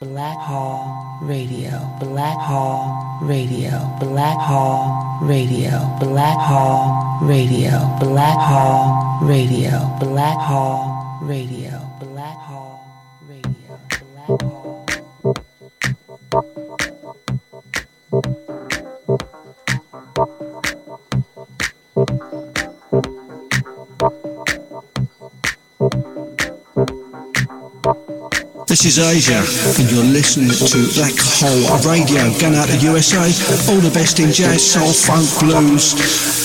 Black Hole Radio, Black Hole Radio, Black Hole Radio, Black Hole Radio, Black Hole Radio, Black Hole Radio. This is Asia, and you're listening to Black Hole Radio. Going out of USA, all the best in jazz, soul, funk, blues,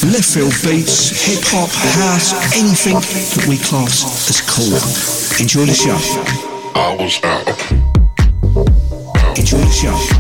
left field beats, hip hop, house, anything that we class as cool. Enjoy the show. I was out. Enjoy the show.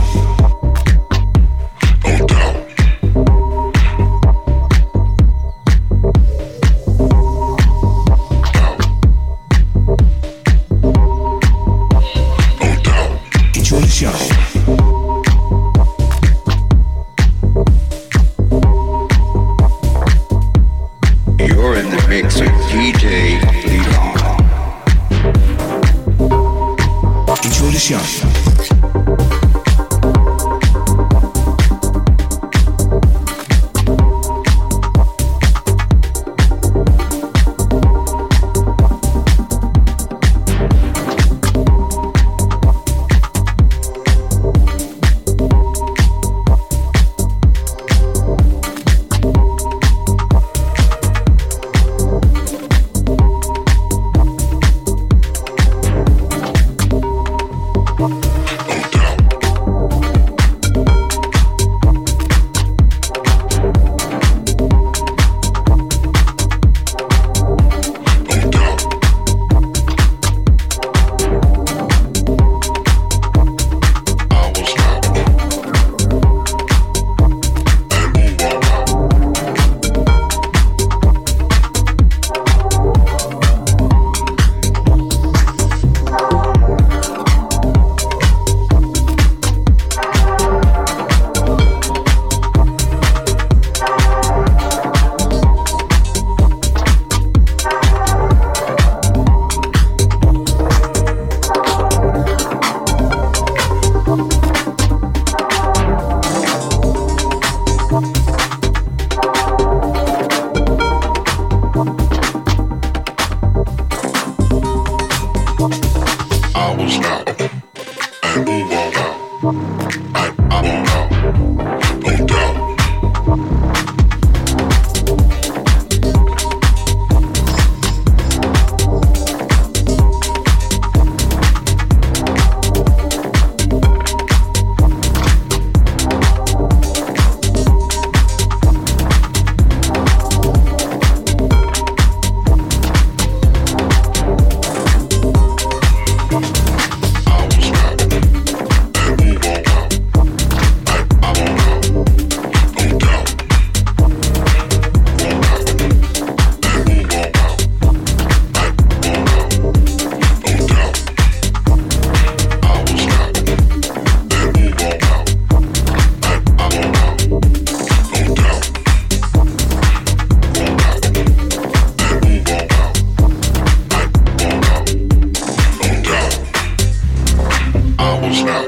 now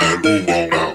and move on now.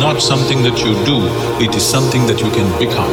not something that you do, it is something that you can become.